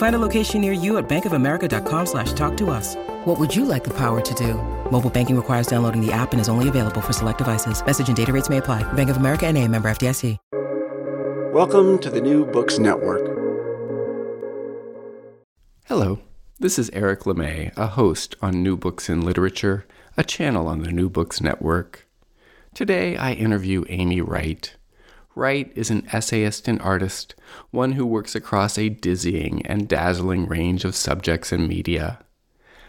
Find a location near you at bankofamerica.com slash talk to us. What would you like the power to do? Mobile banking requires downloading the app and is only available for select devices. Message and data rates may apply. Bank of America and a member FDIC. Welcome to the New Books Network. Hello, this is Eric LeMay, a host on New Books in Literature, a channel on the New Books Network. Today I interview Amy Wright. Wright is an essayist and artist, one who works across a dizzying and dazzling range of subjects and media.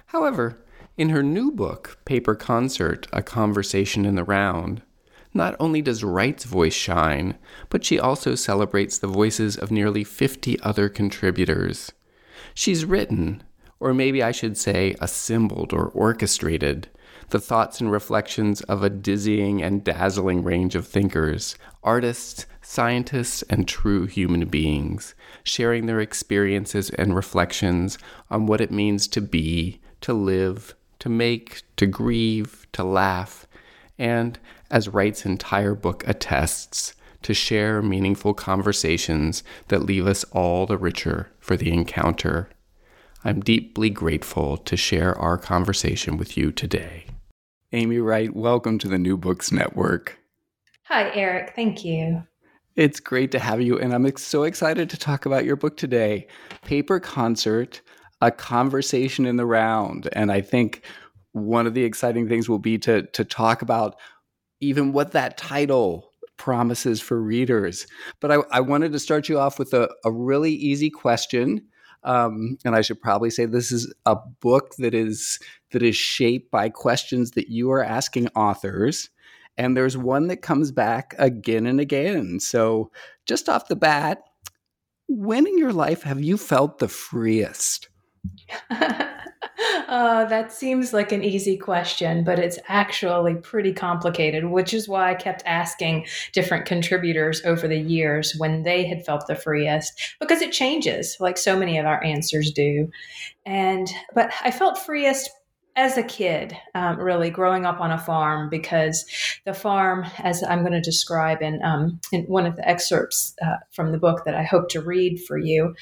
However, in her new book, Paper Concert A Conversation in the Round, not only does Wright's voice shine, but she also celebrates the voices of nearly 50 other contributors. She's written, or maybe I should say assembled or orchestrated, the thoughts and reflections of a dizzying and dazzling range of thinkers, artists, scientists, and true human beings, sharing their experiences and reflections on what it means to be, to live, to make, to grieve, to laugh, and, as Wright's entire book attests, to share meaningful conversations that leave us all the richer for the encounter. I'm deeply grateful to share our conversation with you today. Amy Wright, welcome to the New Books Network. Hi, Eric. Thank you. It's great to have you, and I'm so excited to talk about your book today Paper Concert A Conversation in the Round. And I think one of the exciting things will be to, to talk about even what that title promises for readers. But I, I wanted to start you off with a, a really easy question. Um, and I should probably say this is a book that is that is shaped by questions that you are asking authors. And there's one that comes back again and again. So just off the bat, when in your life have you felt the freest? uh, that seems like an easy question, but it's actually pretty complicated, which is why I kept asking different contributors over the years when they had felt the freest, because it changes, like so many of our answers do. And, but I felt freest as a kid, um, really growing up on a farm, because the farm, as I'm going to describe in um, in one of the excerpts uh, from the book that I hope to read for you,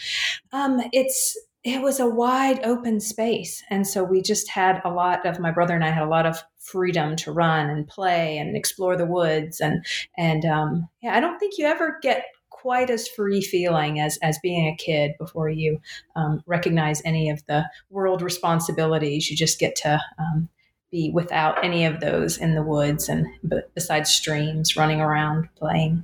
um, it's it was a wide open space. And so we just had a lot of my brother and I had a lot of freedom to run and play and explore the woods. And, and, um, yeah, I don't think you ever get quite as free feeling as, as being a kid before you, um, recognize any of the world responsibilities. You just get to, um, be without any of those in the woods and besides streams running around playing.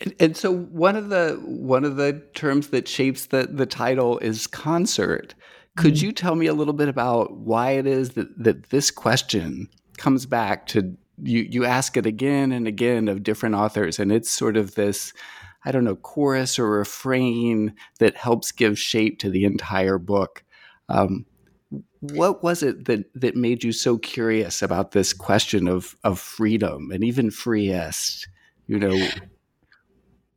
And, and, so one of the one of the terms that shapes the the title is concert. Could mm-hmm. you tell me a little bit about why it is that that this question comes back to you you ask it again and again of different authors and it's sort of this I don't know chorus or refrain that helps give shape to the entire book. Um, what was it that that made you so curious about this question of of freedom and even freest? You know,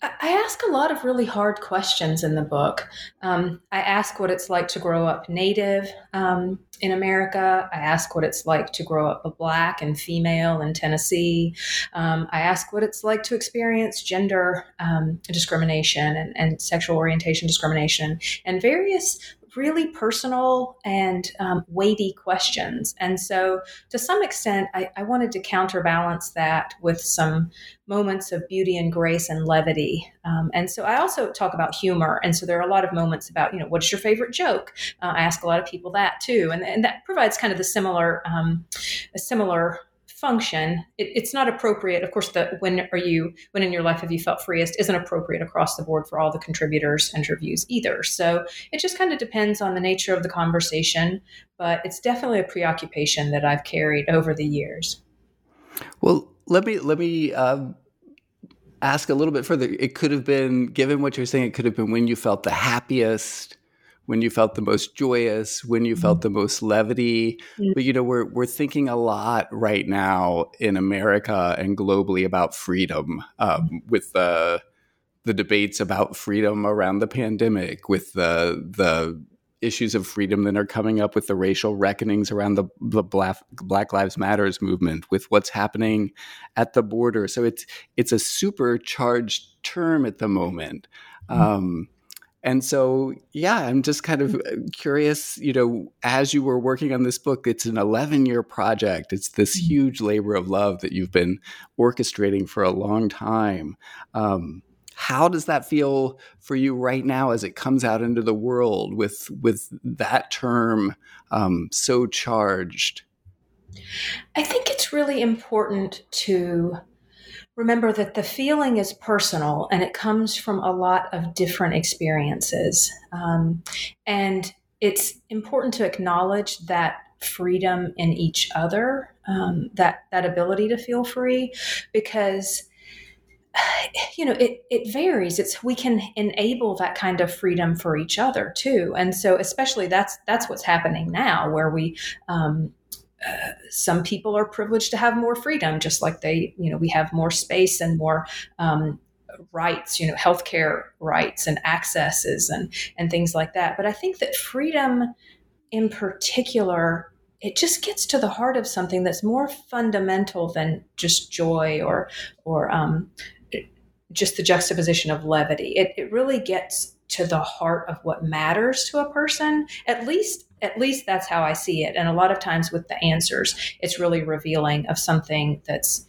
I ask a lot of really hard questions in the book. Um, I ask what it's like to grow up Native um, in America. I ask what it's like to grow up a Black and female in Tennessee. Um, I ask what it's like to experience gender um, discrimination and, and, sexual orientation discrimination and various really personal and um, weighty questions. And so, to some extent, I, I, wanted to counterbalance that with some moments of beauty and grace and levity. Um, and so, I also talk about humor. And so, there are a lot of moments about, you know, what's your favorite joke? Uh, I ask a lot of people that too. And, and that provides kind of the similar, um, a similar function it, it's not appropriate. Of course the when are you when in your life have you felt freest isn't appropriate across the board for all the contributors and reviews either. So it just kind of depends on the nature of the conversation but it's definitely a preoccupation that i've carried over the years. Well let me let me um, ask a little bit further. It could have been given what you're saying it could have been when you felt the happiest when you felt the most joyous, when you felt mm-hmm. the most levity. Mm-hmm. But you know, we're we're thinking a lot right now in America and globally about freedom, um, mm-hmm. with the the debates about freedom around the pandemic, with the the issues of freedom that are coming up with the racial reckonings around the, the Black, Black Lives Matters movement, with what's happening at the border. So it's it's a supercharged term at the moment. Mm-hmm. Um, and so, yeah, I'm just kind of uh, curious, you know, as you were working on this book, it's an 11 year project. It's this mm-hmm. huge labor of love that you've been orchestrating for a long time. Um, how does that feel for you right now as it comes out into the world with with that term um, so charged? I think it's really important to remember that the feeling is personal and it comes from a lot of different experiences. Um, and it's important to acknowledge that freedom in each other, um, that, that ability to feel free, because you know it, it varies it's we can enable that kind of freedom for each other too and so especially that's that's what's happening now where we um, some people are privileged to have more freedom, just like they, you know, we have more space and more um, rights, you know, healthcare rights and accesses and and things like that. But I think that freedom, in particular, it just gets to the heart of something that's more fundamental than just joy or or um, just the juxtaposition of levity. It, it really gets to the heart of what matters to a person. At least at least that's how I see it. And a lot of times with the answers, it's really revealing of something that's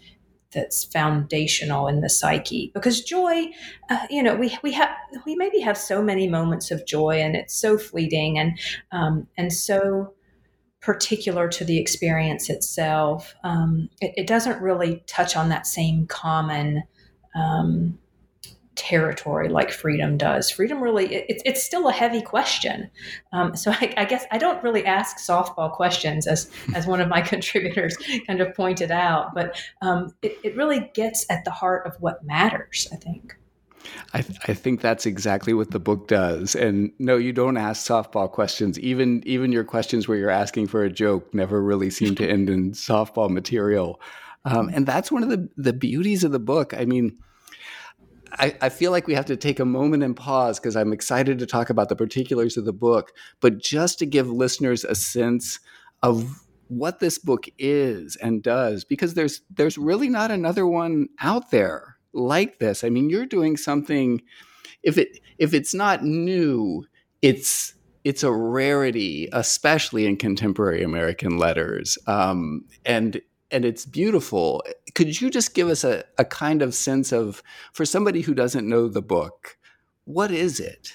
that's foundational in the psyche because joy uh, you know we we have we maybe have so many moments of joy and it's so fleeting and um, and so particular to the experience itself um, it, it, doesn't really touch on that same common um, territory like freedom does. Freedom really, it, it's still a heavy question. Um, so I, I, guess I don't really ask softball questions, as as one of my contributors kind of pointed out. But um, it, it really gets at the heart of what matters. I think. I, th- I, think that's exactly what the book does. And no, you don't ask softball questions. Even even your questions where you're asking for a joke never really seem to end in softball material. Um, and that's one of the the beauties of the book. I mean, I, I, feel like we have to take a moment and pause because I'm excited to talk about the particulars of the book, but just to give listeners a sense of what this book is and does, because there's there's really not another one out there like this. I mean, you're doing something. If it if it's not new, it's it's a rarity, especially in contemporary American letters. Um, and and it's beautiful. Could you just give us a, a kind of sense of, for somebody who doesn't know the book, what is it?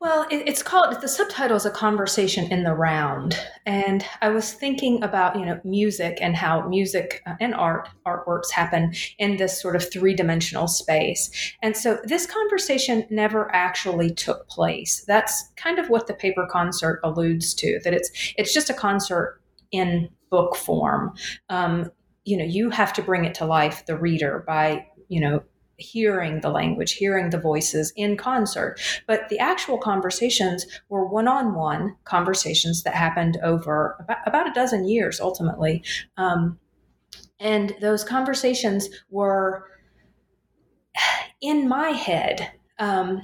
Well, it, it's called the subtitle is a conversation in the round, and I was thinking about you know music and how music uh, and art artworks happen in this sort of three dimensional space, and so this conversation never actually took place. That's kind of what the paper concert alludes to. That it's it's just a concert in book form. Um, you know, you have to bring it to life, the reader, by, you know, hearing the language, hearing the voices in concert. But the actual conversations were one on one conversations that happened over about, about, a dozen years ultimately. Um, and those conversations were in my head. Um,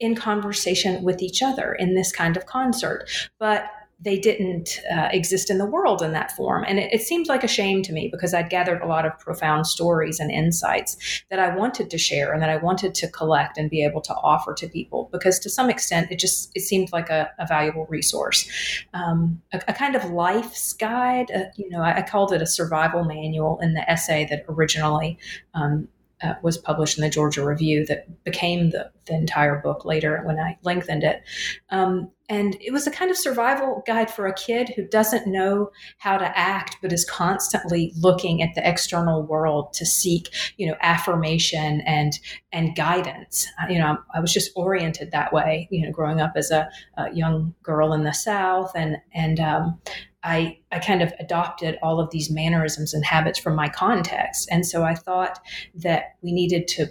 in conversation with each other in this kind of concert. But they didn't uh, exist in the world in that form. And it, it, seemed like a shame to me because I'd gathered a lot of profound stories and insights that I wanted to share and that I wanted to collect and be able to offer to people because to some extent it just it seemed like a, a valuable resource, um, a, a, kind of life's guide. Uh, you know, I, I, called it a survival manual in the essay that originally um, uh, was published in the Georgia Review that became the, the entire book later when I lengthened it. Um, and it was a kind of survival guide for a kid who doesn't know how to act, but is constantly looking at the external world to seek, you know, affirmation and and guidance. You know, I was just oriented that way. You know, growing up as a, a young girl in the South, and and um, I, I kind of adopted all of these mannerisms and habits from my context. And so I thought that we needed to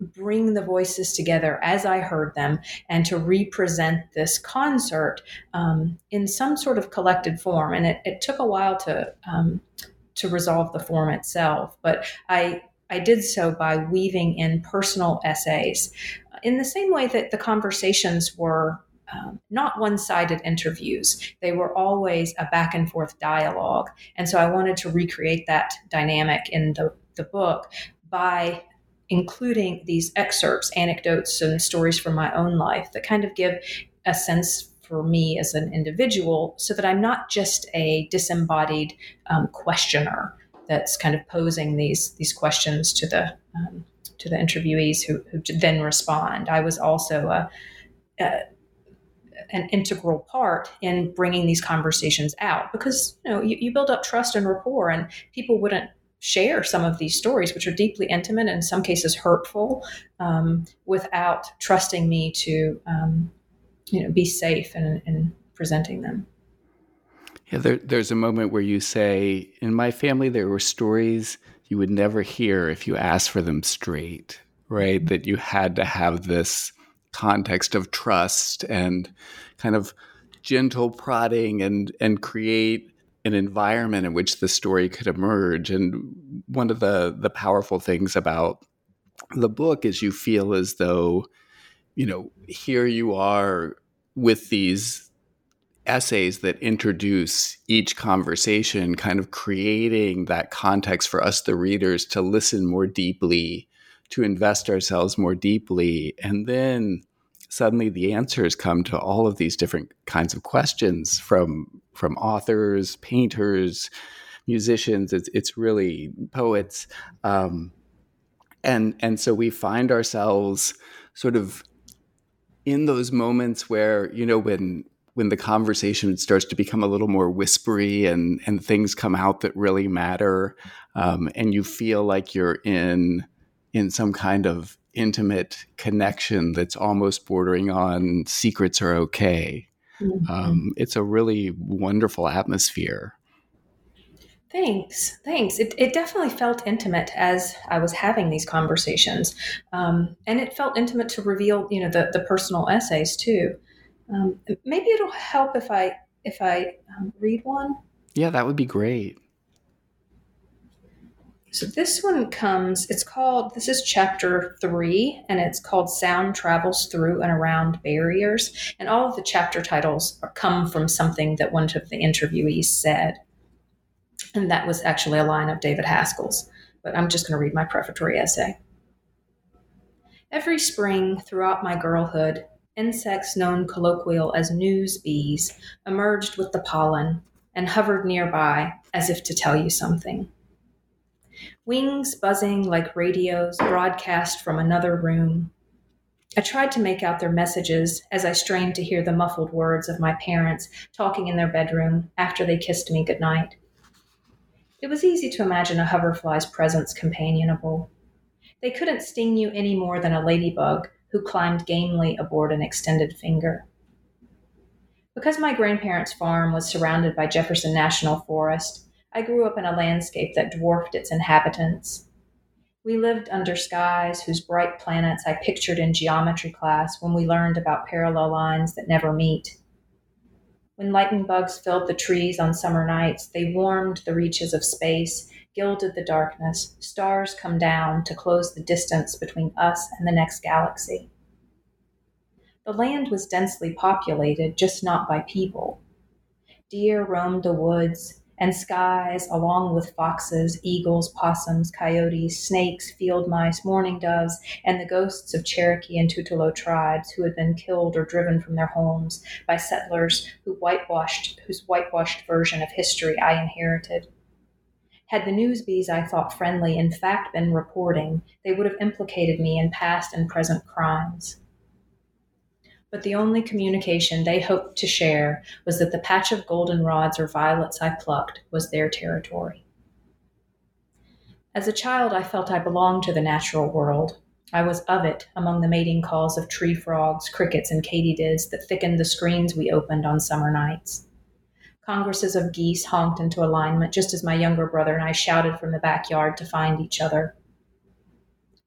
bring the voices together as I heard them and to represent this concert um, in some sort of collected form. And it, it took a while to, um, to resolve the form itself, but I, I did so by weaving in personal essays in the same way that the conversations were um, not one sided interviews. They were always a back and forth dialogue. And so I wanted to recreate that dynamic in the, the book by including these excerpts, anecdotes, and stories from my own life that kind of give a sense for me as an individual so that I'm not just a disembodied um, questioner that's kind of posing these, these questions to the, um, to the interviewees who, who then respond. I was also a, a an integral part in bringing these conversations out because you know you, you build up trust and rapport and people wouldn't share some of these stories which are deeply intimate and in some cases hurtful um, without trusting me to um, you know be safe in, in presenting them. Yeah there, there's a moment where you say in my family there were stories you would never hear if you asked for them straight right? That you had to have this context of trust and kind of gentle prodding and and create an environment in which the story could emerge. And one of the the powerful things about the book is you feel as though you know here you are with these essays that introduce each conversation kind of creating that context for us the readers to listen more deeply to invest ourselves more deeply. And then suddenly the answers come to all of these different kinds of questions from from authors, painters, musicians. It's it's really poets, um, and and so we find ourselves sort of in those moments where you know when when the conversation starts to become a little more whispery and and things come out that really matter, um, and you feel like you're in in some kind of intimate connection that's almost bordering on secrets are okay. Mm-hmm. Um, it's a really wonderful atmosphere. Thanks. Thanks. It, it definitely felt intimate as I was having these conversations. Um, and it felt intimate to reveal, you know, the, the personal essays too. Um, maybe it'll help if I, if I um, read one. Yeah, that would be great. So this one comes, it's called, this is chapter three, and it's called Sound Travels Through and Around Barriers. And all of the chapter titles are, come from something that one of the interviewees said. And that was actually a line of David Haskell's. But I'm just going to read my prefatory essay. Every spring throughout my girlhood, insects known colloquial as news bees emerged with the pollen and hovered nearby as if to tell you something wings buzzing like radios broadcast from another room. I tried to make out their messages as I strained to hear the muffled words of my parents talking in their bedroom after they kissed me goodnight. It was easy to imagine a hoverfly's presence companionable. They couldn't sting you any more than a ladybug who climbed gamely aboard an extended finger. Because my grandparents' farm was surrounded by Jefferson National Forest, I grew up in a landscape that dwarfed its inhabitants. We lived under skies whose bright planets I pictured in geometry class when we learned about parallel lines that never meet. When lightning bugs filled the trees on summer nights, they warmed the reaches of space gilded the darkness, stars come down to close the distance between us and the next galaxy. The land was densely populated, just not by people. Deer roamed the woods, and skies, along with foxes, eagles, possums, coyotes, snakes, field mice, mourning doves, and the ghosts of Cherokee and Tutelo tribes who had been killed or driven from their homes by settlers who whitewashed, whose whitewashed version of history I inherited. Had the newsbees I thought friendly in fact been reporting, they would have implicated me in past and present crimes but the only communication they hoped to share was that the patch of goldenrods or violets I plucked was their territory. As a child, I felt I belonged to the natural world. I was of it among the mating calls of tree frogs, crickets, and katydids that thickened the screens we opened on summer nights. Congresses of geese honked into alignment just as my younger brother and I shouted from the backyard to find each other.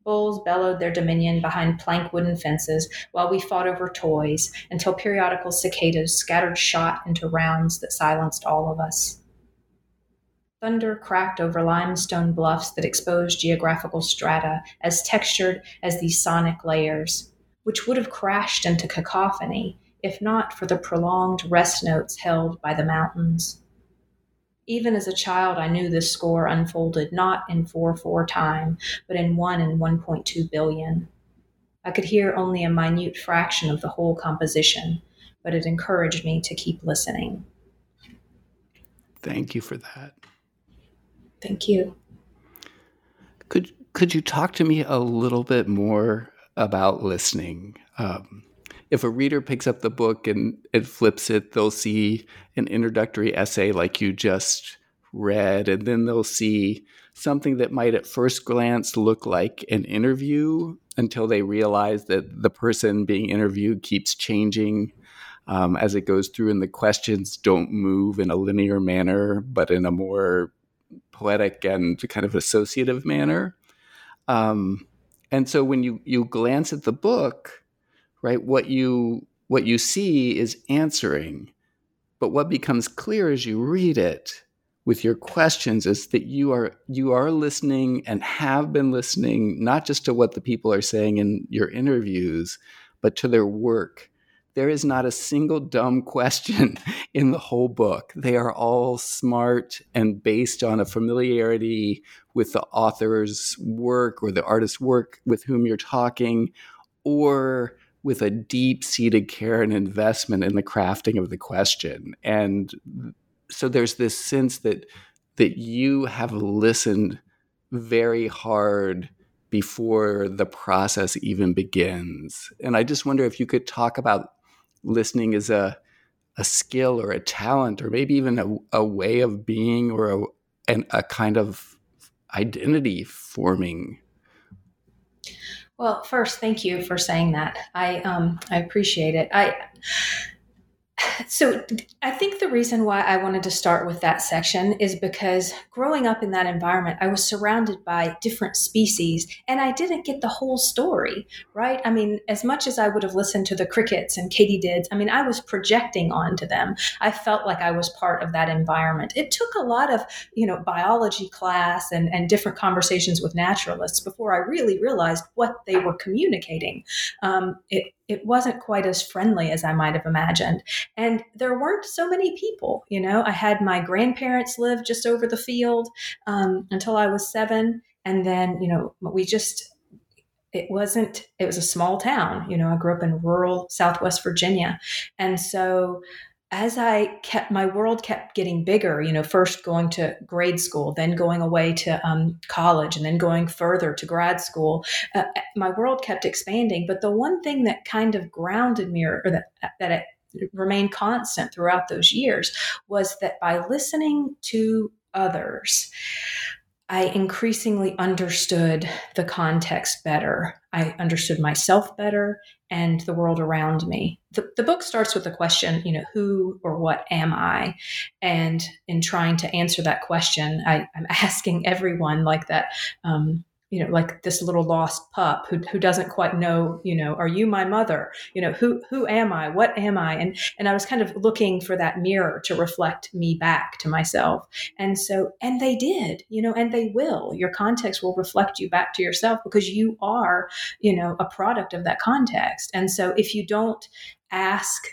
Bulls bellowed their dominion behind plank wooden fences while we fought over toys until periodical cicadas scattered shot into rounds that silenced all of us. Thunder cracked over limestone bluffs that exposed geographical strata as textured as these sonic layers, which would have crashed into cacophony if not for the prolonged rest notes held by the mountains. Even as a child, I knew this score unfolded not in 4 4 time, but in 1 and 1.2 billion. I could hear only a minute fraction of the whole composition, but it encouraged me to keep listening. Thank you for that. Thank you. Could could you talk to me a little bit more about listening? Um, if a reader picks up the book and, and flips it, they'll see an introductory essay like you just read, and then they'll see something that might at first glance look like an interview until they realize that the person being interviewed keeps changing um, as it goes through, and the questions don't move in a linear manner, but in a more poetic and kind of associative manner. Um, and so when you you glance at the book, right? What you what you see is answering, but what becomes clear as you read it with your questions is that you are you are listening and have been listening not just to what the people are saying in your interviews, but to their work. There is not a single dumb question in the whole book. They are all smart and based on a familiarity with the author's work or the artist's work with whom you're talking, or with a deep seated care and investment in the crafting of the question. And so there's this sense that that you have listened very hard before the process even begins. And I just wonder if you could talk about listening as a a skill or a talent or maybe even a, a way of being or a, a kind of identity forming well, first, thank you for saying that. I um, I appreciate it. I so I think the reason why I wanted to start with that section is because growing up in that environment, I was surrounded by different species and I didn't get the whole story, right? I mean, as much as I would have listened to the crickets and katydids, I mean, I was projecting onto them. I felt like I was part of that environment. It took a lot of, you know, biology class and, and different conversations with naturalists before I really realized what they were communicating. Um, it, it wasn't quite as friendly as I might have imagined. And there weren't so many people, you know. I had my grandparents live just over the field um, until I was seven. And then, you know, we just, it wasn't, it was a small town. You know, I grew up in rural Southwest Virginia. And so, as I kept my world kept getting bigger, you know, first going to grade school, then going away to um, college, and then going further to grad school, uh, my world kept expanding. But the one thing that kind of grounded me, or, that that it remained constant throughout those years, was that by listening to others, I increasingly understood the context better. I understood myself better and the world around me. The, the book starts with the question, you know, who or what am I? And in trying to answer that question, I, am asking everyone like that, um, you know, like this little lost pup who, who doesn't quite know, you know, are you my mother? You know, who, who am I? What am I? And, and I was kind of looking for that mirror to reflect me back to myself. And so, and they did, you know, and they will. Your context will reflect you back to yourself because you are, you know, a product of that context. And so if you don't ask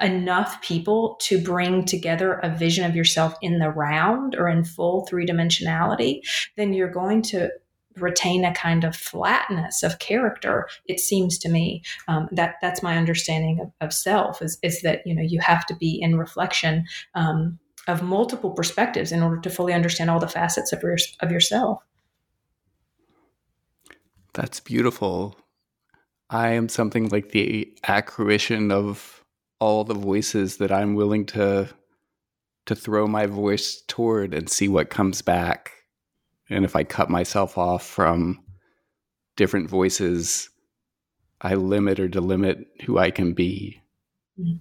enough people to bring together a vision of yourself in the round or in full three dimensionality, then you're going to retain a kind of flatness of character it seems to me um, that that's my understanding of, of, self is, is that you know you have to be in reflection um, of multiple perspectives in order to fully understand all the facets of your of yourself that's beautiful i am something like the accretion of all the voices that I'm willing to to throw my voice toward and see what comes back. And if I cut myself off from different voices, I limit or delimit who I can be. Mm-hmm.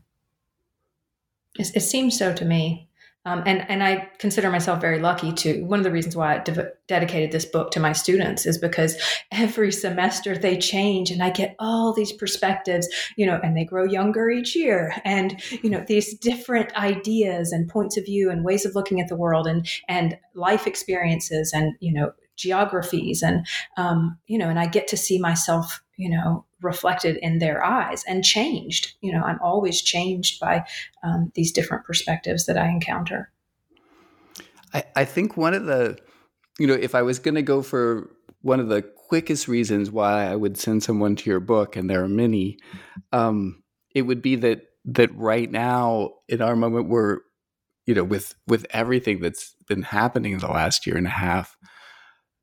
It, it seems so to me. Um, and and I consider myself very lucky to. One of the reasons why I de- dedicated this book to my students is because every semester they change, and I get all these perspectives, you know, and they grow younger each year, and you know these different ideas and points of view and ways of looking at the world, and and life experiences, and you know geographies, and um, you know, and I get to see myself, you know, reflected in their eyes and changed. You know, I'm always changed by um, these different perspectives that I encounter. I, I think one of the, you know, if I was going to go for one of the quickest reasons why I would send someone to your book, and there are many, um, it would be that that right now in our moment we're, you know, with with everything that's been happening in the last year and a half,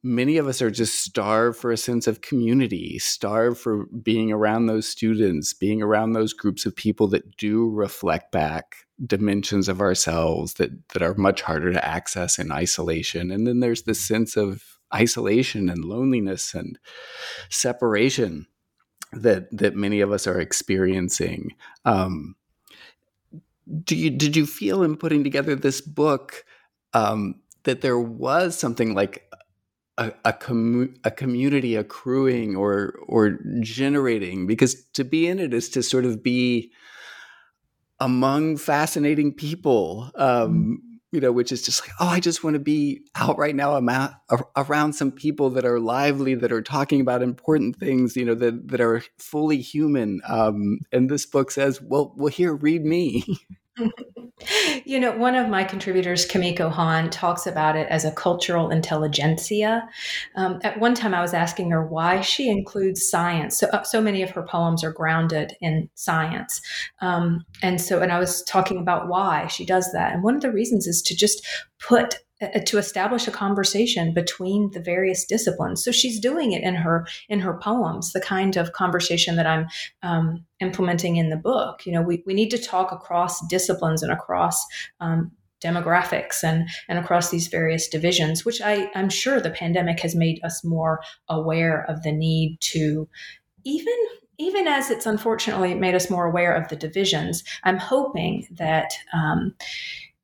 many of us are just starved for a sense of community, starved for being around those students, being around those groups of people that do reflect back dimensions of ourselves that that are much harder to access in isolation. And then there's this sense of isolation and loneliness and separation that that many of us are experiencing. Um, do you did you feel in putting together this book um, that there was something like a, a, com- a community accruing or or generating because to be in it is to sort of be among fascinating people um, mm-hmm. you know which is just like oh i just want to be out right now amount, around some people that are lively that are talking about important things you know that that are fully human um, and this book says well well here read me you know, one of my contributors, Kimiko Hahn, talks about it as a cultural intelligentsia. Um, at one time, I was asking her why she includes science. So, uh, so many of her poems are grounded in science, um, and so, and I was talking about why she does that. And one of the reasons is to just put to establish a conversation between the various disciplines. So she's doing it in her in her poems, the kind of conversation that I'm um, implementing in the book. You know, we, we need to talk across disciplines and across um, demographics and and across these various divisions, which I, I'm sure the pandemic has made us more aware of the need to even even as it's unfortunately made us more aware of the divisions. I'm hoping that. Um,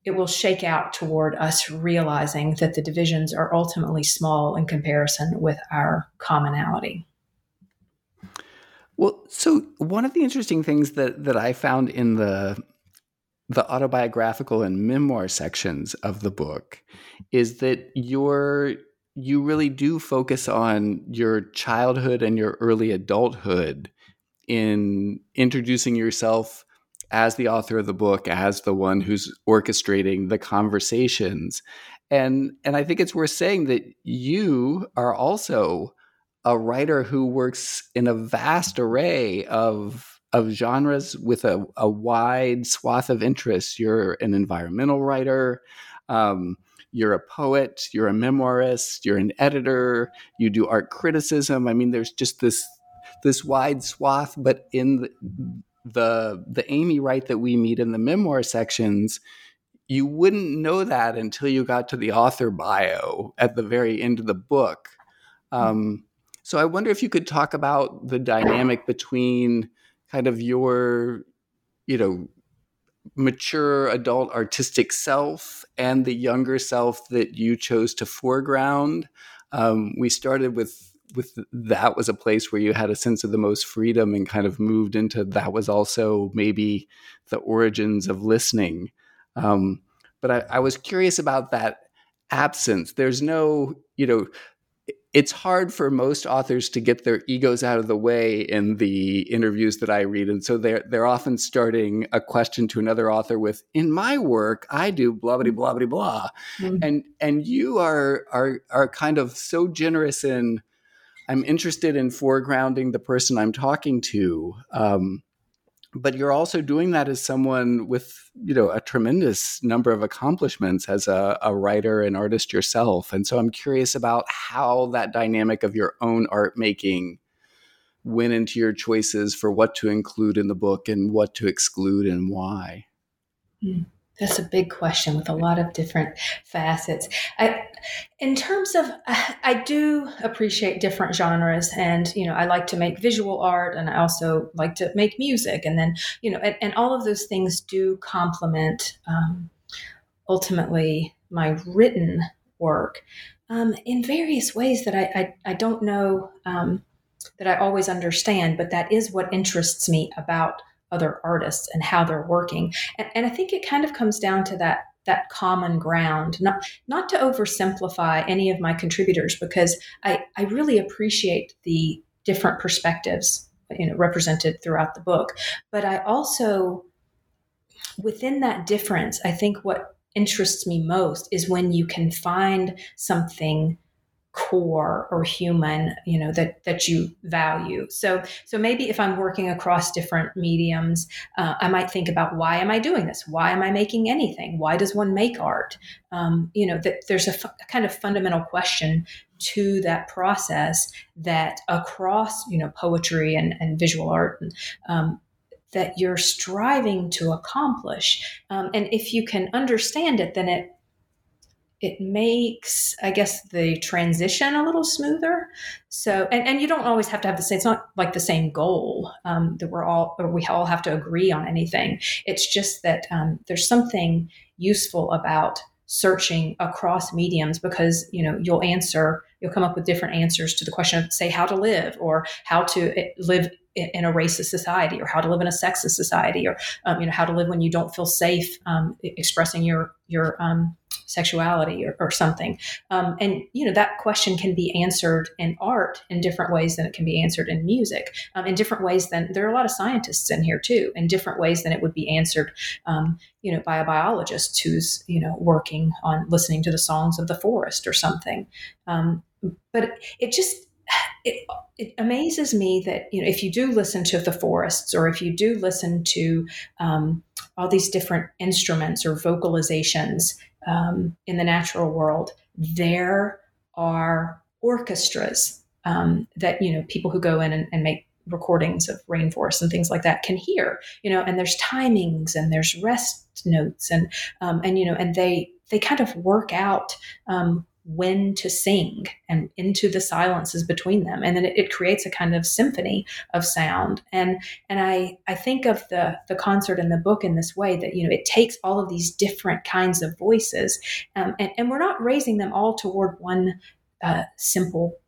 it will shake out toward us realizing that the divisions are ultimately small in comparison with our commonality. Well, so one of the interesting things that that I found in the the autobiographical and memoir sections of the book is that you're you really do focus on your childhood and your early adulthood in introducing yourself as the author of the book, as the one who's orchestrating the conversations. And and I think it's worth saying that you are also a writer who works in a vast array of of genres with a, a wide swath of interests. You're an environmental writer. Um, you're a poet, you're a memoirist, you're an editor, you do art criticism. I mean, there's just this this wide swath, but in the, the the Amy Wright that we meet in the memoir sections, you wouldn't know that until you got to the author bio at the very end of the book. Um, so I wonder if you could talk about the dynamic between kind of your, you know, mature adult artistic self and the younger self that you chose to foreground Um, we started with with that was a place where you had a sense of the most freedom and kind of moved into that was also maybe the origins of listening. Um, but I, I was curious about that absence. There's no, you know, it's hard for most authors to get their egos out of the way in the interviews that I read, and so they're they're often starting a question to another author with, "In my work, I do blah blah blah blah blah," mm-hmm. and and you are are are kind of so generous in, I'm interested in foregrounding the person I'm talking to. Um, but you're also doing that as someone with you know a tremendous number of accomplishments as a, a, writer and artist yourself and so i'm curious about how that dynamic of your own art making went into your choices for what to include in the book and what to exclude and why mm. That's a big question with a lot of different facets. I, in terms of, I do appreciate different genres, and you know, I like to make visual art, and I also like to make music, and then you know, and, and all of those things do complement um, ultimately my written work um, in various ways that I I, I don't know um, that I always understand, but that is what interests me about other artists and how they're working. And, and I think it kind of comes down to that that common ground not not to oversimplify any of my contributors because i i really appreciate the different perspectives you know represented throughout the book but i also within that difference i think what interests me most is when you can find something core or human you know that that you value. So so maybe if i'm working across different mediums uh, i might think about why am i doing this? Why am i making anything? Why does one make art? Um, you know that there's a, f- a kind of fundamental question to that process that across you know poetry and, and visual art and, um, that you're striving to accomplish. Um, and if you can understand it then it it makes i guess the transition a little smoother. So and, and you don't always have to have the same it's not like the same goal um, that we're all or we all have to agree on anything. It's just that um, there's something useful about searching across mediums because you know you'll answer you'll come up with different answers to the question of say how to live or how to eh, live in a racist society or how to live in a sexist society or um, you know how to live when you don't feel safe um, expressing your your um, sexuality or, or something. Um, and, you know, that question can be answered in art in different ways than it can be answered in music, um, in different ways than there are a lot of scientists in here too, in different ways than it would be answered, um, you know, by a biologist who's, you know, working on listening to the songs of the forest or something. Um, but it just, it, it, amazes me that you know if you do listen to the forests or if you do listen to um, all these different instruments or vocalizations um, in the natural world, there are orchestras um, that you know people who go in and, and make recordings of rainforests and things like that can hear you know and there's timings and there's rest notes and um, and you know and they they kind of work out um, when to sing and into the silences between them. And then it, it, creates a kind of symphony of sound. And and i i think of the the concert and the book in this way that you know it takes all of these different kinds of voices um, and, and we're not raising them all toward one uh, simple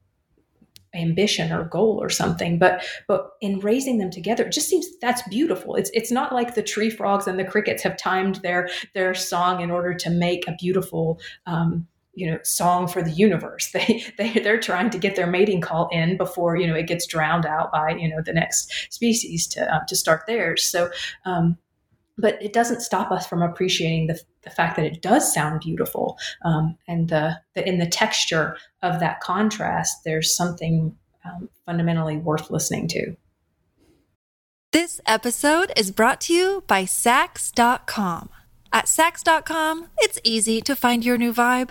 ambition or goal or something but but in raising them together it just seems that's beautiful. It's it's not like the tree frogs and the crickets have timed their their song in order to make a beautiful um, you know song for the universe they, they they're trying to get their mating call in before you know it gets drowned out by you know the next species to uh, to start theirs so um, but it doesn't stop us from appreciating the, the fact that it does sound beautiful um, and the, the in the texture of that contrast there's something um, fundamentally worth listening to this episode is brought to you by Saks.com. At Saks.com, it's easy to find your new vibe.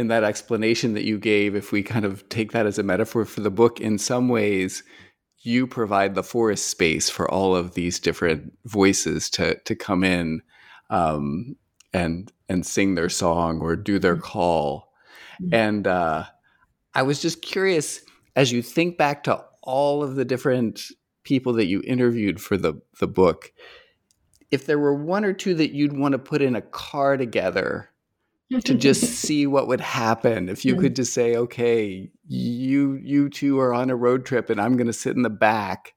in that explanation that you gave, if we kind of take that as a metaphor for the book, in some ways, you provide the forest space for all of these different voices to to come in um, and and sing their song or do their mm-hmm. call. Mm-hmm. And uh, I was just curious as you think back to all of the different people that you interviewed for the the book, if there were one or two that you'd want to put in a car together to just see what would happen. If you could just say okay you you two are on a road trip and i'm going to sit in the back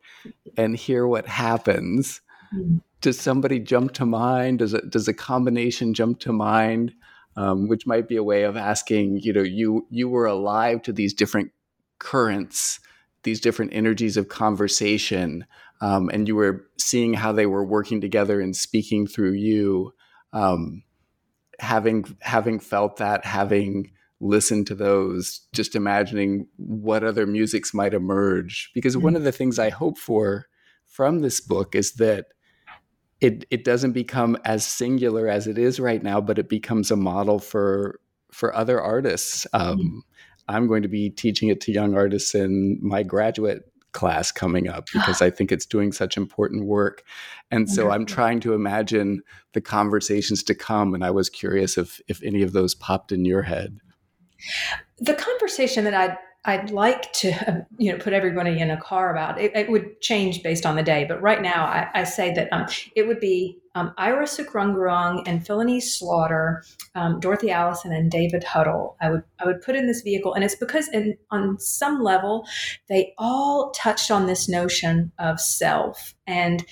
and hear what happens. Mm. does somebody jump to mind? Does it does a combination jump to mind um, which might be a way of asking you know you you were alive to these different currents these different energies of conversation um, and you were seeing how they were working together and speaking through you um, having having felt that, having listened to those, just imagining what other musics might emerge. Because mm-hmm. one of the things I hope for from this book is that it it doesn't become as singular as it is right now, but it becomes a model for for other artists. Um, mm-hmm. I'm going to be teaching it to young artists in my graduate class coming up because I think it's doing such important work. And so I'm trying to imagine the conversations to come. And I was curious if if any of those popped in your head. The conversation that I I'd like to, um, you know, put everybody in a car about. It, it, would change based on the day, but right now I, I say that um, it would be um, Ira Sukrungruang and Philonise Slaughter, um, Dorothy Allison, and David Huddle. I would I would put in this vehicle, and it's because in, on some level they all touched on this notion of self, and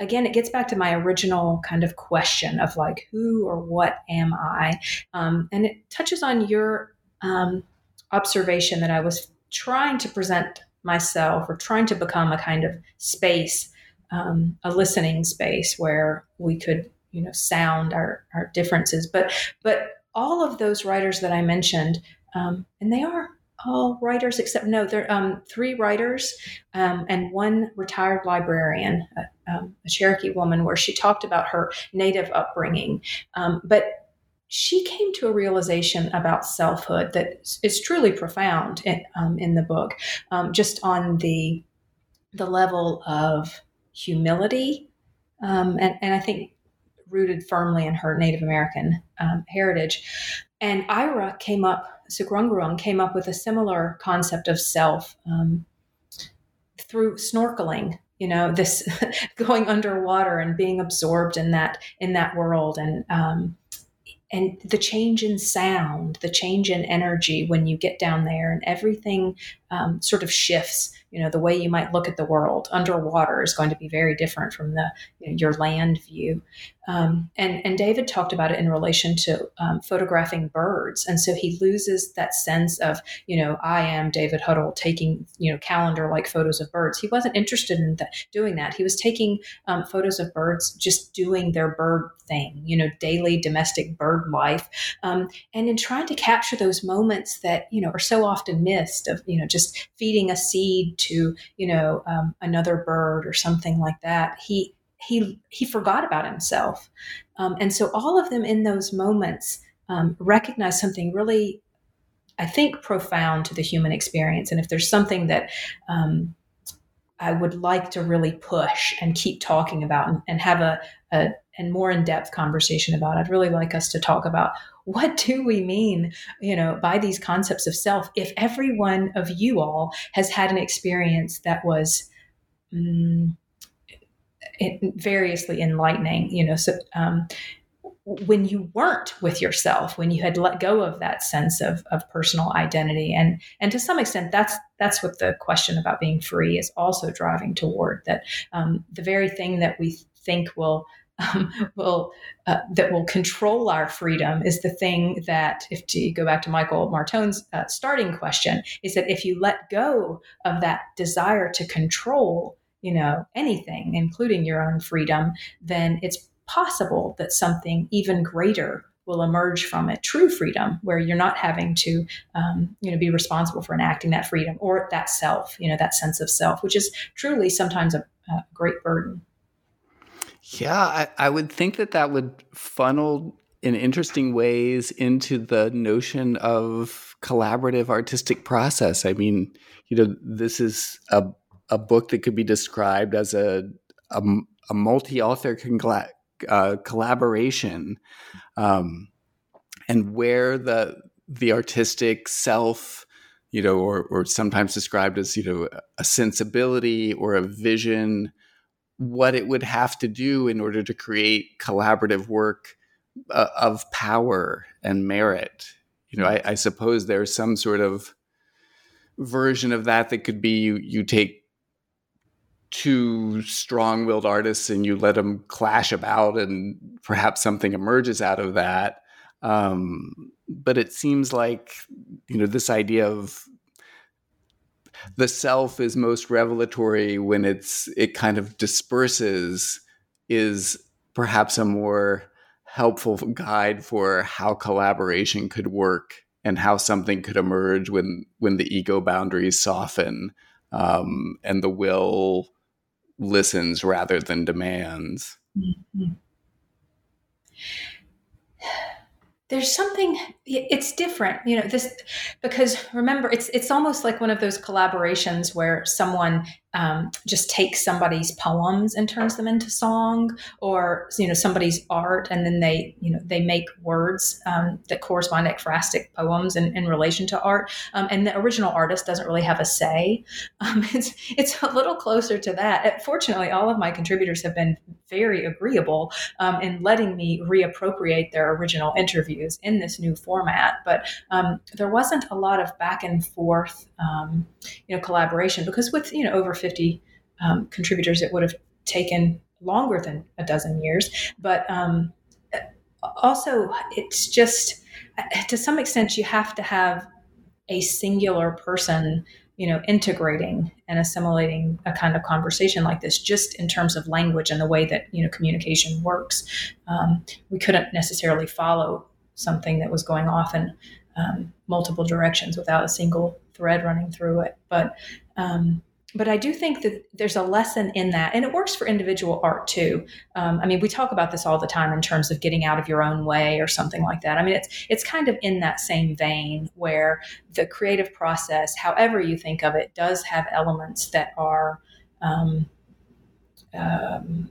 again, it gets back to my original kind of question of like, who or what am I, um, and it touches on your um, observation that I was trying to present myself or trying to become a kind of space, um, a listening space where we could, you know, sound our, our differences. But but all of those writers that I mentioned, um, and they are all writers except no, they're um, three writers um, and one retired librarian, a, um, a, Cherokee woman, where she talked about her native upbringing. Um, but she came to a realization about selfhood that is truly profound in, um, in the book, um, just on the the level of humility, um, and, and I think rooted firmly in her Native American um, heritage. And Ira came up, Sukrungruang came up with a similar concept of self um, through snorkeling you know this going underwater and being absorbed in that in that world and um, and the change in sound, the change in energy when you get down there, and everything um, sort of shifts you know the way you might look at the world underwater is going to be very different from the you know, your land view. Um, and and david talked about it in relation to um, photographing birds. And so he loses that sense of you know i am david huddle taking you know calendar like photos of birds. He wasn't interested in doing that. He was taking um, photos of birds just doing their bird thing you know daily domestic bird life. Um, and in trying to capture those moments that you know are so often missed of you know just feeding a seed to you know um, another bird or something like that he he he forgot about himself. Um, and so all of them in those moments um, recognize something really i think profound to the human experience. And if there's something that um, i would like to really push and keep talking about and, and have a, a and more in-depth conversation about i'd really like us to talk about what do we mean you know by these concepts of self if every one of you all has had an experience that was um, variously enlightening you know so um, when you weren't with yourself when you had let go of that sense of, of personal identity and and to some extent that's that's what the question about being free is also driving toward that um, the very thing that we think will um, will uh, that will control our freedom is the thing that if to go back to michael martone's uh, starting question is that if you let go of that desire to control you know anything including your own freedom then it's possible that something even greater will emerge from it. True freedom where you're not having to um, you know be responsible for enacting that freedom or that self you know that sense of self which is truly sometimes a, a great burden yeah, I, I would think that that would funnel in interesting ways into the notion of collaborative artistic process. I mean, you know, this is a a book that could be described as a a, a multi-author congla- uh, collaboration, um, and where the the artistic self, you know, or or sometimes described as you know a sensibility or a vision, what it would have to do in order to create collaborative work uh, of power and merit. You know, I, I suppose there's some sort of version of that that could be you you take two strong-willed artists and you let them clash about and perhaps something emerges out of that um, but it seems like you know this idea of the self is most revelatory when it's it kind of disperses is perhaps a more helpful guide for how collaboration could work and how something could emerge when when the ego boundaries soften um, and the will listens rather than demands. Mm-hmm. There's something it's different, you know, this because remember it's it's almost like one of those collaborations where someone um, just takes somebody's poems and turns them into song or you know somebody's art and then they you know they make words um, that correspond to ekphrastic poems in, in relation to art. Um, and the original artist doesn't really have a say. Um, it's it's a little closer to that. Fortunately all of my contributors have been very agreeable um, in letting me reappropriate their original interviews in this new format. But um, there wasn't a lot of back and forth you know collaboration because with you know over 50 um, contributors, it would have taken longer than a dozen years. But um, also, it's just to some extent, you have to have a singular person you know integrating and assimilating a kind of conversation like this just in terms of language and the way that you know communication works um, we couldn't necessarily follow something that was going off in um, multiple directions without a single thread running through it but um, but I do think that there's a lesson in that, and it works for individual art too. Um, I mean, we talk about this all the time in terms of getting out of your own way or something like that. I mean, it's it's kind of in that same vein where the creative process, however you think of it, does have elements that are um, um,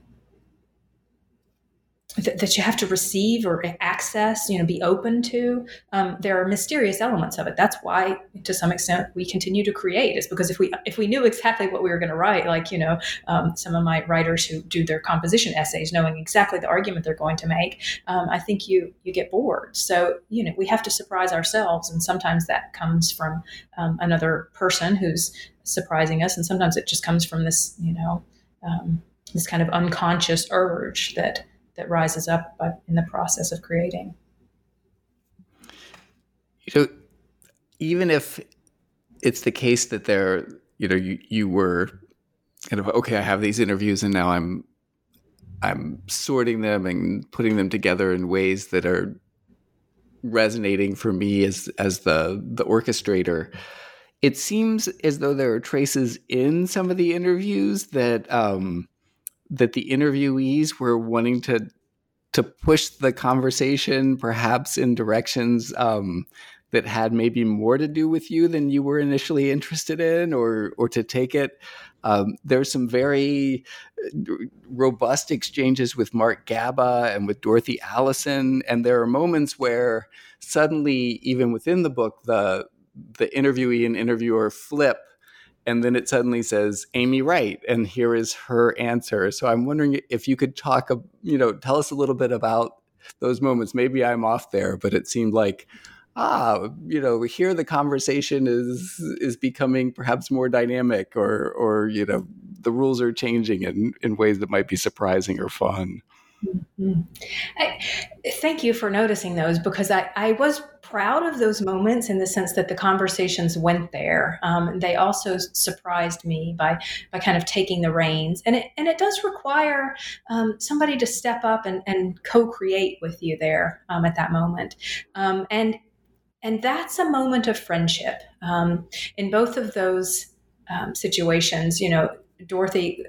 th- that you have to receive or access, you know, be open to. Um, there are mysterious elements of it. That's why, to some extent, we continue to create. Is because if we if we knew exactly what we were going to write, like you know, um, some of my writers who do their composition essays, knowing exactly the argument they're going to make, um, I think you you get bored. So you know, we have to surprise ourselves, and sometimes that comes from um, another person who's surprising us, and sometimes it just comes from this, you know. Um, this kind of unconscious urge that that rises up in the process of creating. So, even if it's the case that there, you know, you, you were kind of okay, I have these interviews and now I'm I'm sorting them and putting them together in ways that are resonating for me as as the the orchestrator. It seems as though there are traces in some of the interviews that um, that the interviewees were wanting to to push the conversation perhaps in directions um, that had maybe more to do with you than you were initially interested in or or to take it. Um, there's some very uh, robust exchanges with Mark Gaba and with Dorothy Allison and there are moments where suddenly even within the book the the interviewee and interviewer flip and then it suddenly says Amy Wright, and here is her answer. So I'm wondering if you could talk, you know, tell us a little bit about those moments. Maybe I'm off there, but it seemed like ah, you know, here the conversation is is becoming perhaps more dynamic, or or you know, the rules are changing in in ways that might be surprising or fun. Mm-hmm. I, thank you for noticing those because I, I was proud of those moments in the sense that the conversations went there. Um, they also surprised me by by kind of taking the reins, and it and it does require um, somebody to step up and, and co-create with you there um, at that moment, um, and and that's a moment of friendship. Um, in both of those um, situations, you know, Dorothy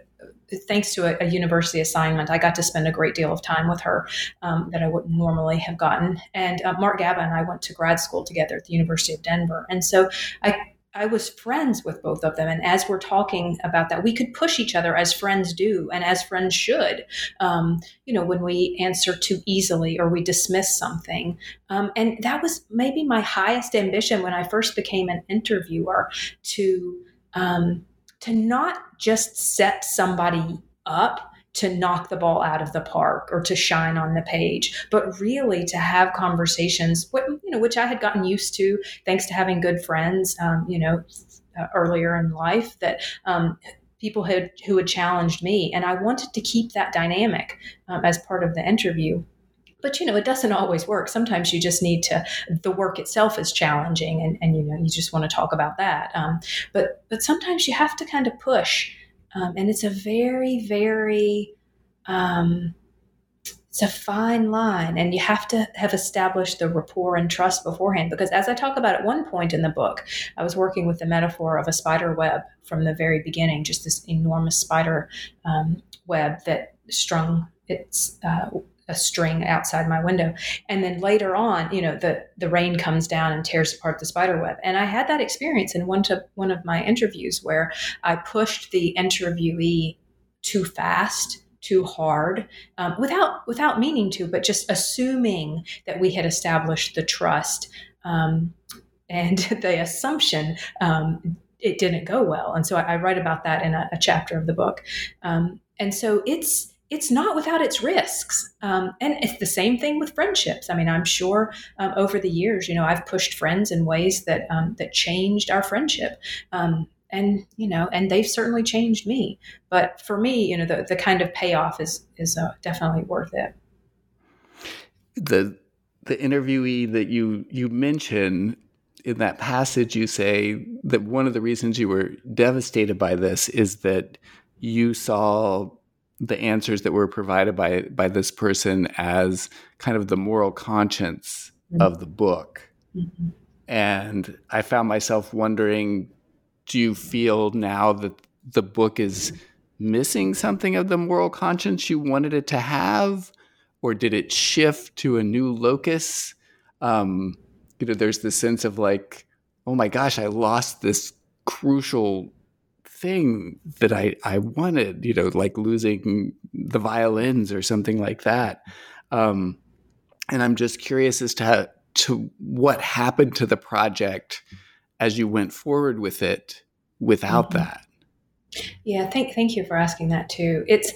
thanks to a, a, university assignment, I got to spend a great deal of time with her um, that I wouldn't normally have gotten. And uh, Mark Gaba and I went to grad school together at the University of Denver. And so I, I was friends with both of them. And as we're talking about that, we could push each other as friends do and as friends should, um, you know, when we answer too easily or we dismiss something. Um, and that was maybe my highest ambition when I first became an interviewer to, um, to not just set somebody up to knock the ball out of the park or to shine on the page, but really to have conversations, you know, which I had gotten used to thanks to having good friends, um, you know, uh, earlier in life that um, people had who had challenged me, and I wanted to keep that dynamic um, as part of the interview. But you know, it doesn't always work. Sometimes you just need to. The work itself is challenging, and, and you know, you just want to talk about that. Um, but but sometimes you have to kind of push um, and it's a very, very, um, it's a fine line. And you have to have established the rapport and trust beforehand. Because as I talk about at one point in the book, I was working with the metaphor of a spider web from the very beginning, just this enormous spider um, web that strung its uh, a string outside my window. And then later on, you know, the the rain comes down and tears apart the spider web. And I had that experience in one to one of my interviews where I pushed the interviewee too fast too hard um, without without meaning to but just assuming that we had established the trust um, and the assumption um, it didn't go well and so I, I write about that in a, a chapter of the book um, and so it's it's not without its risks. Um, and it's the same thing with friendships. I mean, I'm sure um, over the years, you know, I've pushed friends in ways that um, that changed our friendship. Um, and you know, and they've certainly changed me. But for me, you know, the, the kind of payoff is is uh, definitely worth it. The the interviewee that you you mention in that passage, you say that one of the reasons you were devastated by this is that you saw the answers that were provided by by this person as kind of the moral conscience mm-hmm. of the book. Mm-hmm. And I found myself wondering do you feel now that the book is missing something of the moral conscience you wanted it to have or did it shift to a new locus um, you know there's this sense of like oh my gosh i lost this crucial thing that I, I wanted, you know, like losing the violins or something like that. Um, and I'm just curious as to, to what happened to the project as you went forward with it without mm-hmm. that. Yeah, thank thank you for asking that too. It's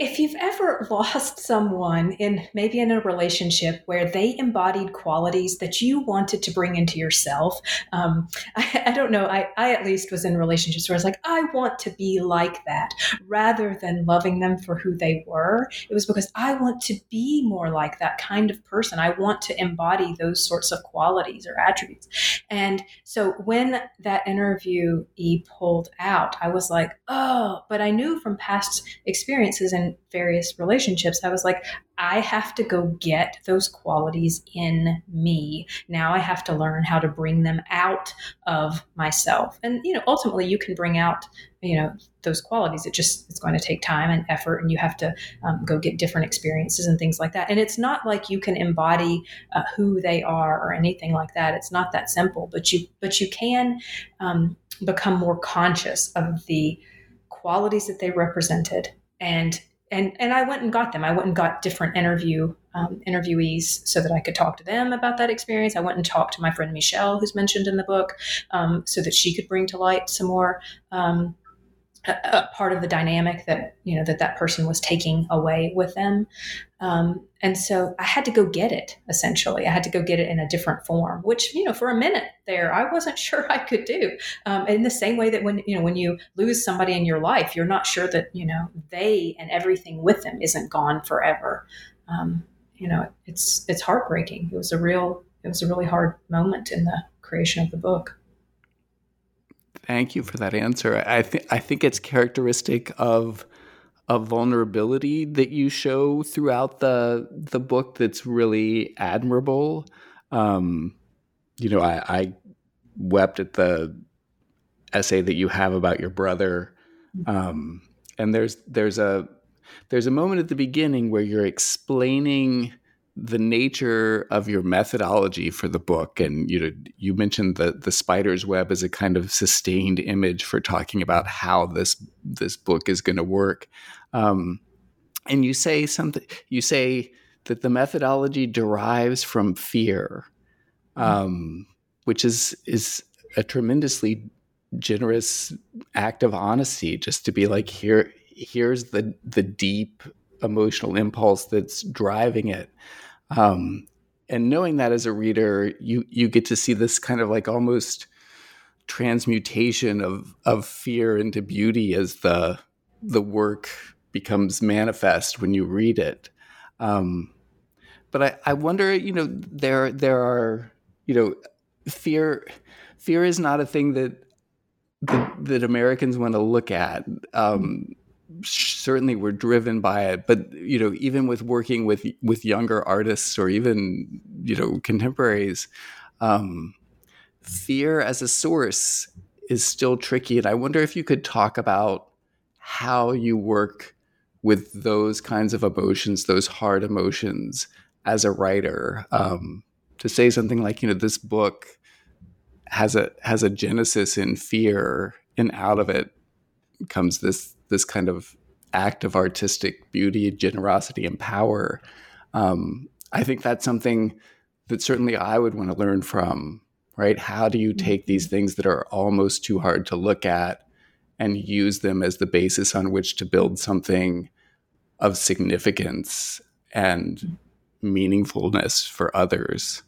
if you've ever lost someone in maybe in a relationship where they embodied qualities that you wanted to bring into yourself, um, I, I, don't know. I, I at least was in relationships where I was like, I want to be like that rather than loving them for who they were. It was because I want to be more like that kind of person. I want to embody those sorts of qualities or attributes. And so when that interview E pulled out, I was like, oh, but I knew from past experiences and various relationships, I was like, I have to go get those qualities in me. Now I have to learn how to bring them out of myself. And, you know, ultimately you can bring out, you know, those qualities. It just, it's going to take time and effort and you have to um, go get different experiences and things like that. And it's not like you can embody uh, who they are or anything like that. It's not that simple, but you, but you can um, become more conscious of the qualities that they represented and and and I went and got them. I went and got different interview um, interviewees so that I could talk to them about that experience. I went and talked to my friend Michelle, who's mentioned in the book, um, so that she could bring to light some more um, a, part of the dynamic that you know that that person was taking away with them. Um, and so i had to go get it essentially. I had to go get it in a different form which you know for a minute there i wasn't sure i could do. Um, in the same way that when you know when you lose somebody in your life you're not sure that you know they and everything with them isn't gone forever. Um, you know it's it's heartbreaking. It was a real it was a really hard moment in the creation of the book Thank you for that answer. I think I think it's characteristic of a vulnerability that you show throughout the the book that's really admirable. Um, you know, I, I wept at the essay that you have about your brother, um, and there's there's a there's a moment at the beginning where you're explaining the nature of your methodology for the book and you know you mentioned the the spider's web as a kind of sustained image for talking about how this this book is going to work um, and you say something you say that the methodology derives from fear mm-hmm. um, which is is a tremendously generous act of honesty just to be like here here's the the deep emotional impulse that's driving it um, and knowing that as a reader, you you get to see this kind of like almost transmutation of of fear into beauty as the the work becomes manifest when you read it. Um, but I, I wonder, you know, there there are, you know, fear fear is not a thing that that, that Americans want to look at. Um, certainly we're driven by it but you know even with working with with younger artists or even you know contemporaries um, fear as a source is still tricky and i wonder if you could talk about how you work with those kinds of emotions those hard emotions as a writer um, to say something like you know this book has a has a genesis in fear and out of it comes this this kind of act of artistic beauty, generosity, and power. Um, I think that's something that certainly I would want to learn from, right? How do you take these mm-hmm. things that are almost too hard to look at and use them as the basis on which to build something of significance and meaningfulness for others?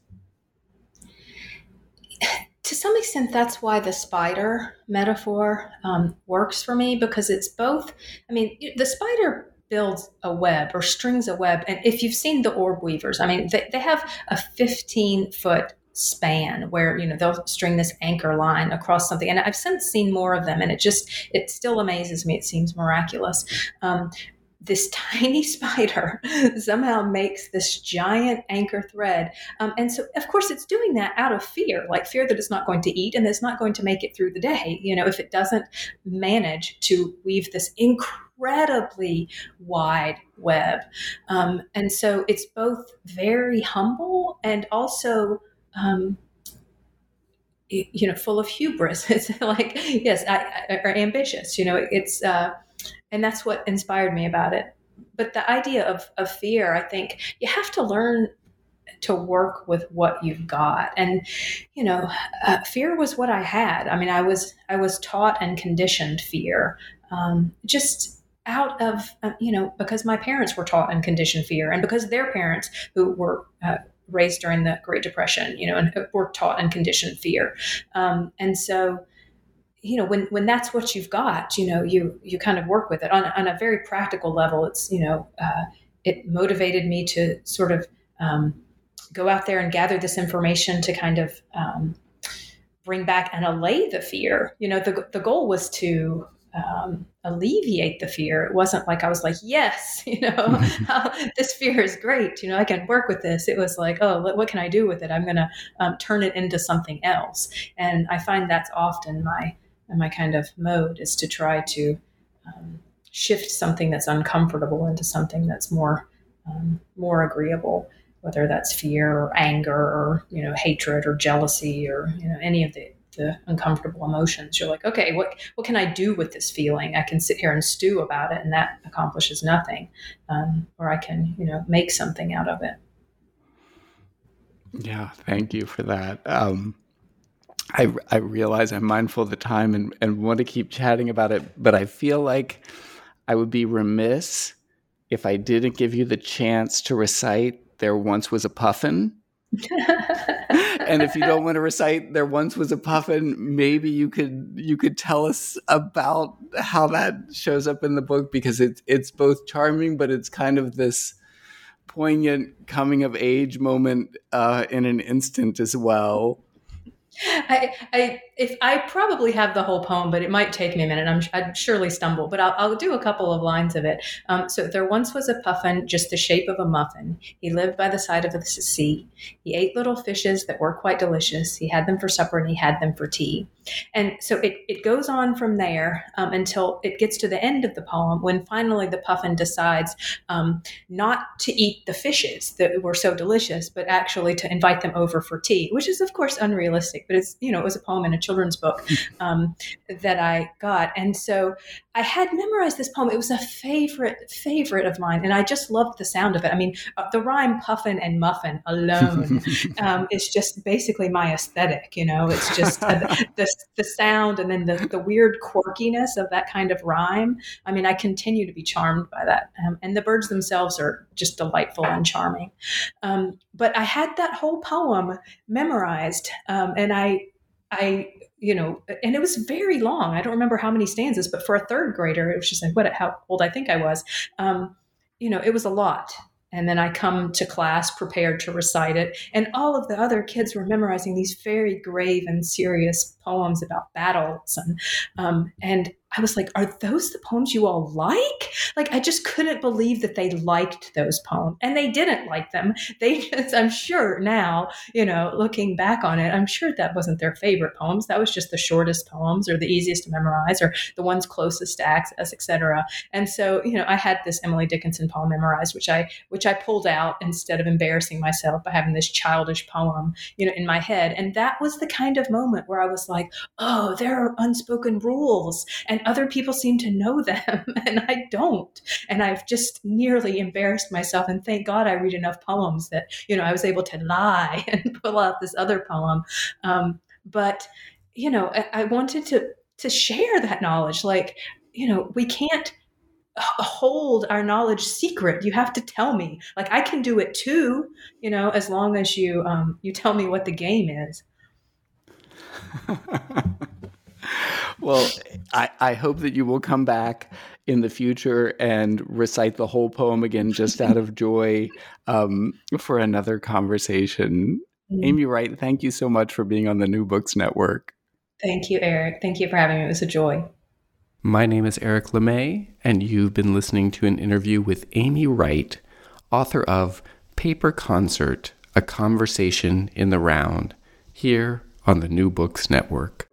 to some extent, that's why the spider metaphor um, works for me because it's both. I mean, the spider builds a web or strings a web. And if you've seen the orb weavers, I mean, they, they have a 15 foot span where you know they'll string this anchor line across something and i've since seen more of them and it just it still amazes me it seems miraculous um, this tiny spider somehow makes this giant anchor thread. Um, and so, of course, it's doing that out of fear, like fear that it's not going to eat and it's not going to make it through the day, you know, if it doesn't manage to weave this incredibly wide web. Um, and so it's both very humble and also. Um, you know, full of hubris. It's like, yes, I, I, or ambitious. You know, it's uh, and that's what inspired me about it. But the idea of, of fear i think you have to learn to work with what you've got. And you know uh, fear was what i had. I mean i was i was taught and conditioned fear um, just out of uh, you know because my parents were taught and conditioned fear and because their parents who were uh, raised during the great depression you know and were taught and conditioned fear. Um, and so you know when when that's what you've got you know you you kind of work with it. On, on a very practical level it's you know uh, it motivated me to sort of um, go out there and gather this information to kind of um, bring back and allay the fear. You know the, the goal was to um, alleviate the fear. It wasn't like i was like yes you know this fear is great. You know i can work with this. It was like oh what can i do with it? I'm going to um, turn it into something else. And i find that's often my and my kind of mode is to try to um, shift something that's uncomfortable into something that's more um, more agreeable whether that's fear or anger or you know hatred or jealousy or you know any of the the uncomfortable emotions. You're like okay what what can i do with this feeling? I can sit here and stew about it and that accomplishes nothing. Um, or i can you know make something out of it. Yeah thank you for that. Um, I, I realize I'm mindful of the time and, and want to keep chatting about it, but I feel like I would be remiss if I didn't give you the chance to recite There Once Was a Puffin. and if you don't want to recite There Once Was a Puffin, maybe you could you could tell us about how that shows up in the book because it's it's both charming, but it's kind of this poignant coming of age moment uh, in an instant as well. I, I, if I probably have the whole poem, but it might take me a minute. I'm, I'd surely stumble, but I'll, I'll do a couple of lines of it. Um, so there once was a puffin, just the shape of a muffin. He lived by the side of the sea. He ate little fishes that were quite delicious. He had them for supper and he had them for tea. And so it, it goes on from there um, until it gets to the end of the poem when finally the puffin decides um, not to eat the fishes that were so delicious, but actually to invite them over for tea, which is, of course, unrealistic. But it's, you know, it was a poem in a children's book um, that I got. And so I had memorized this poem. It was a favorite, favorite of mine. And I just loved the sound of it. I mean, uh, the rhyme puffin and muffin alone um, is just basically my aesthetic. You know, it's just uh, the, the sound and then the, the weird quirkiness of that kind of rhyme. I mean, I continue to be charmed by that. Um, and the birds themselves are just delightful and charming. Um, but I had that whole poem memorized. Um, and I, I you know, and it was very long. I don't remember how many stanzas, but for a third grader, it was just like what how old I think I was. Um, you know, it was a lot. And then I come to class prepared to recite it. And all of the other kids were memorizing these very grave and serious poems about battles. And, um, and I was like, are those the poems you all like? Like, I just couldn't believe that they liked those poems. And they didn't like them. They just, I'm sure now, you know, looking back on it, I'm sure that wasn't their favorite poems. That was just the shortest poems or the easiest to memorize or the ones closest to access, etc. And so, you know, I had this Emily Dickinson poem memorized, which I, which I pulled out instead of embarrassing myself by having this childish poem, you know, in my head. And that was the kind of moment where I was like, oh, there are unspoken rules and other people seem to know them and I don't. And I've just nearly embarrassed myself. And thank God I read enough poems that, you know, I was able to lie and pull out this other poem. Um, but, you know, I, I wanted to, to share that knowledge. Like, you know, we can't hold our knowledge secret you have to tell me like i can do it too you know as long as you um, you tell me what the game is well, I, I hope that you will come back in the future and recite the whole poem again just out of joy um, for another conversation. Mm-hmm. Amy Wright, thank you so much for being on the New Books Network. Thank you, Eric. Thank you for having me. It was a joy. My name is Eric LeMay, and you've been listening to an interview with Amy Wright, author of Paper Concert A Conversation in the Round, here on the New Books Network.